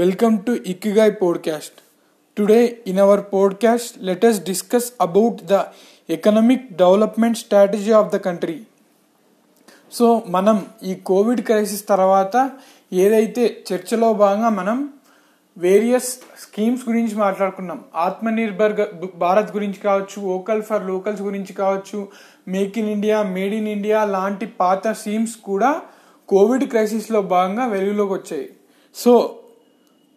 Welcome to Ikigai podcast. Today in our podcast let us discuss about the development strategy of the country so మనం ఈ Covid crisis తర్వాత ఏదైతే చర్చలో భాగంగా మనం వేరియస్ స్కీమ్స్ గురించి మాట్లాడుకున్నాం. ఆత్మనిర్భర్ భారత్ గురించి కావచ్చు వోకల్ ఫర్ లోకల్స్ గురించి కావచ్చు make in India made in India లాంటి పాత స్కీమ్స్ కూడా కోవిడ్ క్రైసిస్లో భాగంగా వెలుగులోకి వచ్చాయి. So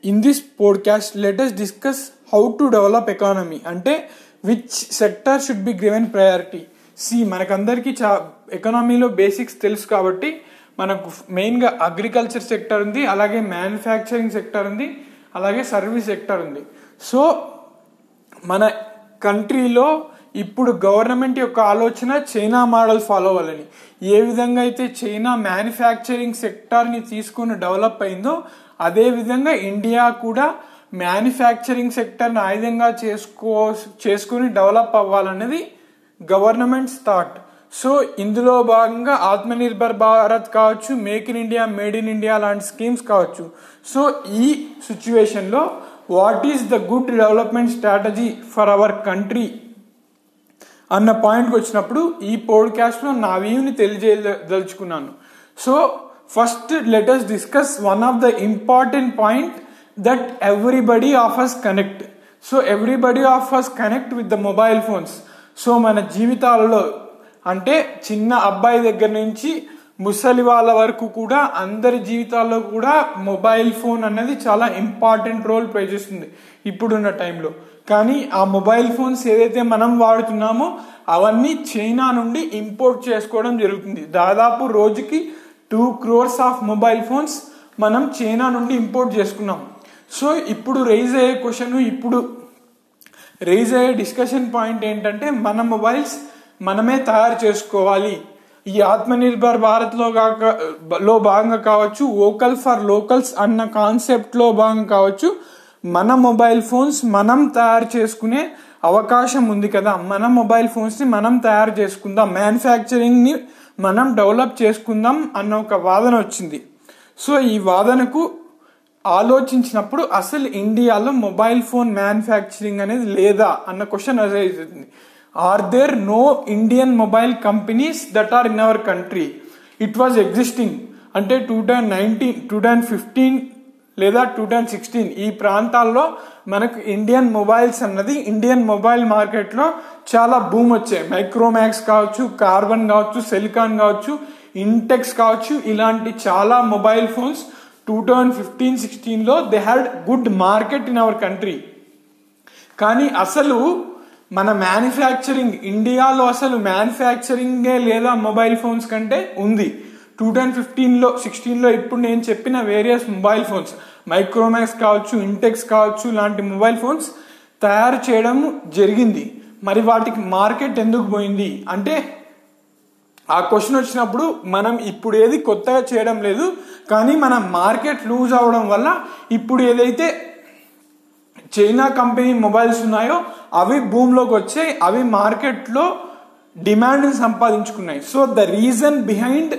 in this podcast let discuss how to develop economy అంటే which sector should be given priority C మనకందరికీ చా ఎకనామీలో బేసిక్స్ తెలుసు కాబట్టి మనకు మెయిన్గా అగ్రికల్చర్ సెక్టర్ ఉంది అలాగే మ్యానుఫ్యాక్చరింగ్ సెక్టర్ ఉంది అలాగే సర్వీస్ సెక్టర్ ఉంది. సో మన కంట్రీలో ఇప్పుడు గవర్నమెంట్ యొక్క ఆలోచన చైనా మోడల్ ఫాలో అవ్వాలని. ఏ విధంగా అయితే చైనా మ్యానుఫ్యాక్చరింగ్ సెక్టార్ని తీసుకుని డెవలప్ అయిందో అదేవిధంగా ఇండియా కూడా మ్యానుఫ్యాక్చరింగ్ సెక్టర్ని ఆయుధంగా చేసుకో చేసుకుని డెవలప్ అవ్వాలన్నది గవర్నమెంట్ థాట్ సో ఇందులో భాగంగా ఆత్మనిర్భర్ భారత్ కావచ్చు make in India made in India లాంటి స్కీమ్స్ కావచ్చు. సో ఈ సిచ్యువేషన్లో what is the good development strategy for our country అన్న పాయింట్కి వచ్చినప్పుడు ఈ పోడ్కాస్ట్లో నా వ్యూని తెలియజేయదలుచుకున్నాను so first let's discuss one of the important point that everybody of us connect so everybody of us connect with the mobile phones so మన జీవితాలలో అంటే చిన్న అబ్బాయి దగ్గర నుంచి ముసలి వాళ్ళ వరకు కూడా అందరి జీవితాల్లో కూడా మొబైల్ ఫోన్ అనేది చాలా ఇంపార్టెంట్ రోల్ ప్లే చేస్తుంది ఇప్పుడున్న టైంలో కానీ ఆ మొబైల్ ఫోన్స్ ఏదైతే మనం వాడుతున్నామో అవన్నీ చైనా నుండి ఇంపోర్ట్ చేసుకోవడం జరుగుతుంది. దాదాపు రోజుకి two crores of mobile phones మనం చైనా నుండి ఇంపోర్ట్ చేసుకున్నాం. సో ఇప్పుడు రైజ్ అయ్యే క్వశ్చన్ ఇప్పుడు. రైజ్ అయ్యే డిస్కషన్ పాయింట్ ఏంటంటే మన మొబైల్స్ మనమే తయారు చేసుకోవాలి. ఈ ఆత్మనిర్భర్ భారత్లో కాక లో భాగంగా కావచ్చు వోకల్ ఫర్ లోకల్స్ అన్న కాన్సెప్ట్లో భాగం భాగంగా కావచ్చు మన మొబైల్ ఫోన్స్ మనం తయారు చేసుకునే అవకాశం ఉంది కదా. మన మొబైల్ ఫోన్స్ని మనం తయారు చేసుకుందాం. మ్యానుఫ్యాక్చరింగ్ని మనం డెవలప్ చేసుకుందాం అన్న ఒక వాదన వచ్చింది. సో ఈ వాదనకు ఆలోచించినప్పుడు అసలు ఇండియాలో మొబైల్ ఫోన్ మ్యానుఫ్యాక్చరింగ్ అనేది లేదా అన్న క్వశ్చన్ అవుతుంది. Are there no Indian mobile companies that are in our country it was existing అంటే two thousand nineteen two thousand fifteen లేదా టూ థౌజండ్ సిక్స్టీన్ ఈ ప్రాంతాల్లో మనకు ఇండియన్ మొబైల్స్ అన్నది ఇండియన్ మొబైల్ మార్కెట్లో చాలా భూమి వచ్చాయి. మైక్రోమాక్స్ కావచ్చు కార్బన్ కావచ్చు సెలికాన్ కావచ్చు ఇంటెక్స్ కావచ్చు ఇలాంటి చాలా mobile phones two thousand fifteen సిక్స్టీన్లో they had good market in our country కానీ అసలు మన మ్యానుఫ్యాక్చరింగ్ ఇండియాలో అసలు మ్యానుఫ్యాక్చరింగే లేదా మొబైల్ ఫోన్స్ కంటే ఉంది. టూ థౌజండ్ ఫిఫ్టీన్లో సిక్స్టీన్లో ఇప్పుడు నేను చెప్పిన వేరియస్ మొబైల్ ఫోన్స్ మైక్రోమాక్స్ కావచ్చు ఇంటెక్స్ కావచ్చు లాంటి మొబైల్ ఫోన్స్ తయారు చేయడం జరిగింది. మరి వాటికి మార్కెట్ ఎందుకు పోయింది? అంటే ఆ క్వశ్చన్ వచ్చినప్పుడు మనం ఇప్పుడు ఏది కొత్తగా చేయడం లేదు కానీ మన మార్కెట్ లూజ్ అవడం వల్ల ఇప్పుడు ఏదైతే చైనా కంపెనీ మొబైల్స్ ఉన్నాయో అవి భూమిలోకి వచ్చాయి అవి మార్కెట్లో demand సంపాదించుకున్నాయి. So the reason behind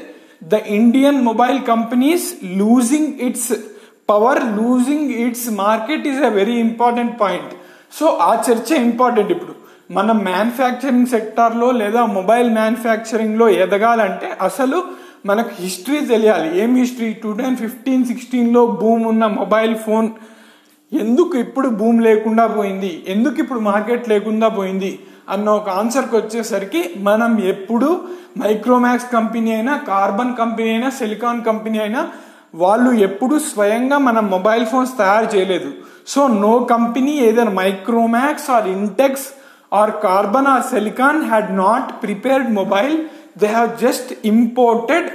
the Indian mobile companies losing its power losing its market is a very important point. So ఆ చర్చ ఇంపార్టెంట్ ఇప్పుడు. మన మ్యానుఫ్యాక్చరింగ్ సెక్టార్లో లేదా మొబైల్ మ్యానుఫ్యాక్చరింగ్లో ఎదగాలంటే అసలు మనకు హిస్టరీ తెలియాలి. ఏం హిస్టరీ టూ థౌజండ్ ఫిఫ్టీన్ సిక్స్టీన్లో భూమి ఉన్న మొబైల్ ఫోన్ ఎందుకు ఇప్పుడు భూమి లేకుండా పోయింది? ఎందుకు ఇప్పుడు మార్కెట్ లేకుండా పోయింది? అన్న ఒక ఆన్సర్కి వచ్చేసరికి మనం ఎప్పుడు మైక్రోమాక్స్ కంపెనీ అయినా కార్బన్ కంపెనీ అయినా సిలికాన్ కంపెనీ అయినా వాళ్ళు ఎప్పుడు స్వయంగా మన మొబైల్ ఫోన్స్ తయారు చేయలేదు. సో నో కంపెనీ ఏదైనా Micromax or Intex or Karbonn or Silicon had not prepared mobile they have just imported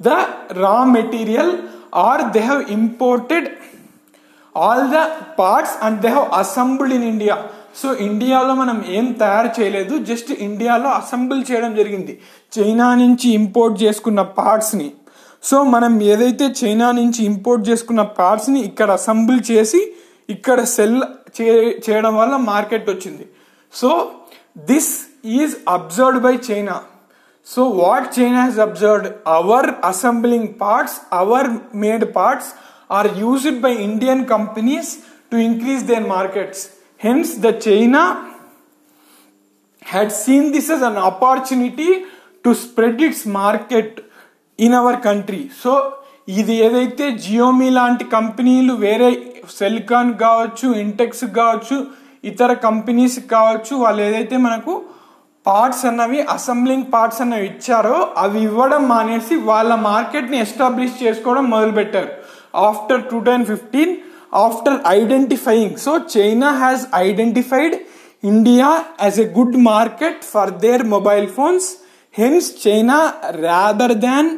the raw material or they have imported all the parts and they have assembled in India. So ఇండియాలో మనం ఏం తయారు చేయలేదు just ఇండియాలో assemble చేయడం జరిగింది China నుంచి import చేసుకున్న పార్ట్స్ని సో మనం ఏదైతే చైనా నుంచి ఇంపోర్ట్ చేసుకున్న పార్ట్స్ని ఇక్కడ అసెంబుల్ చేసి ఇక్కడ సెల్ చేయడం వల్ల మార్కెట్ వచ్చింది. So this is observed by China so what China has observed our assembling parts our made parts are used by Indian companies to increase their markets hence the China had seen this as an opportunity to spread its market in our country so ఇది ఏదైతే Xiaomi లాంటి కంపెనీలు వేరే సెల్కాన్ కావచ్చు Intex కావచ్చు ఇతర companies కావచ్చు వాళ్ళు ఏదైతే మనకు పార్ట్స్ అన్నవి అసెంబ్లింగ్ పార్ట్స్ అన్నవి ఇచ్చారో అవి ఇవ్వడం మానేసి వాళ్ళ మార్కెట్ని ఎస్టాబ్లిష్ చేసుకోవడం మొదలుపెట్టారు. After two thousand fifteen after identifying. So China has identified India as a good market for their mobile phones hence China rather than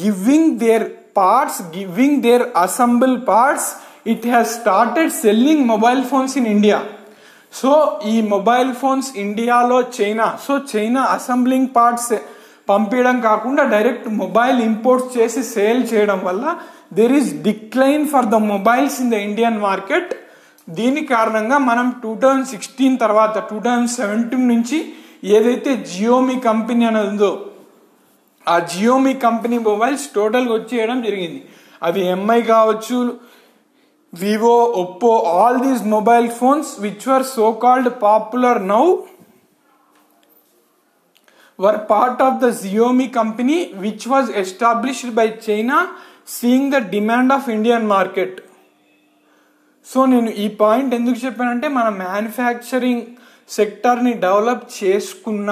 giving their parts giving their assemble parts it has started selling mobile phones in India so ఈ mobile phones ఇండియాలో China so China assembling parts పంపించడం కాకుండా direct mobile imports చేసి sale చేయడం వల్ల there is decline for the mobiles in the Indian market దీని కారణంగా మనం టూ థౌజండ్ సిక్స్టీన్ తర్వాత టూ థౌజండ్ సెవెంటీన్ నుంచి ఏదైతే జియోమీ కంపెనీ అనేది ఉందో ఆ జియోమీ కంపెనీ మొబైల్స్ టోటల్గా వచ్చేయడం జరిగింది. అవి ఎంఐ కావచ్చు Vivo Oppo all these mobile phones which were so called popular now were part of the Xiaomi company which was established by China seeing the demand of Indian market. So నేను ఈ point ఎందుకు చెప్పానంటే మన manufacturing సెక్టర్ని develop చేసుకున్న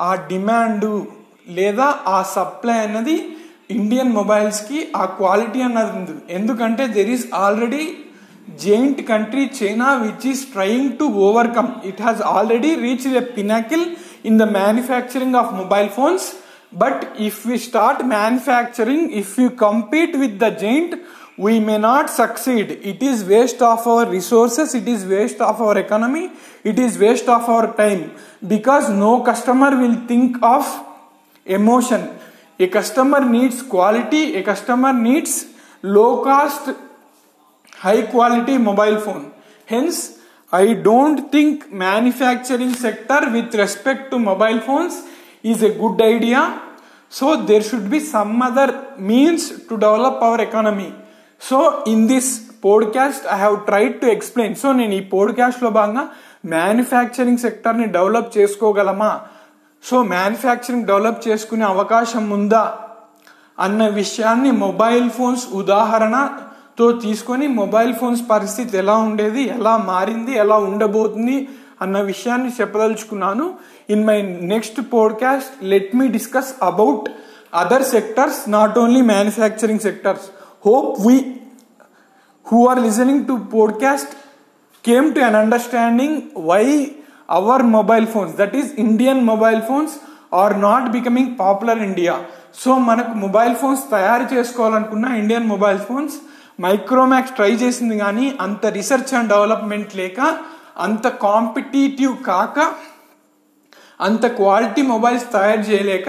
ఆ demand లేదా ఆ సప్లై అన్నది ఇండియన్ మొబైల్స్కి ఆ క్వాలిటీ అన్నది ఉంది ఎందుకంటే there is already giant country China which is trying to overcome it has already reach the pinnacle in the manufacturing of mobile phones but if you start manufacturing if you compete with the giant we may not succeed it is waste of our resources it is waste of our economy it is waste of our time because no customer will think of emotion a customer needs quality a customer needs low cost high quality mobile phone hence I don't think manufacturing sector with respect to mobile phones is a good idea. So there should be some other means to develop our economy. So in this podcast I have tried to explain. So నేను ఈ పోడ్కాస్ట్లో భాగంగా manufacturing సెక్టర్ని develop చేసుకోగలమా so manufacturing develop చేసుకునే అవకాశం ఉందా అన్న విషయాన్ని మొబైల్ ఫోన్స్ ఉదాహరణతో తీసుకొని మొబైల్ ఫోన్స్ పరిస్థితి ఎలా ఉండేది ఎలా మారింది ఎలా ఉండబోతుంది అన్న విషయాన్ని చెప్పదలుచుకున్నాను. In my next podcast let me discuss about other sectors not only manufacturing sectors hope we who are listening to podcast came to an understanding why our mobile phones that is Indian mobile phones are not becoming popular India so మనకు mobile phones తయారు చేసుకోవాలనుకున్న Indian mobile phones Micromax try చేసింది కానీ అంత research and development లేక అంత competitive కాక అంత quality mobiles తయారు చేయలేక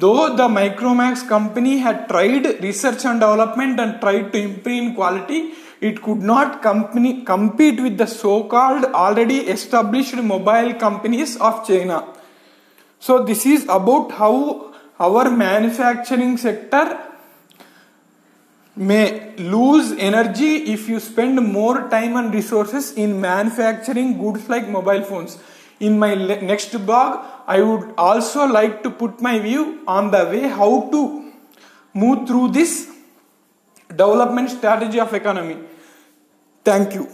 though the Micromax company had tried research and development and tried to improve in quality it could not company, compete with the so-called already established mobile companies of China. So this is about how our manufacturing sector may lose energy if you spend more time and resources in manufacturing goods like mobile phones. In my next blog, I would also like to put my view on the way how to move through this development strategy of economy. Thank you.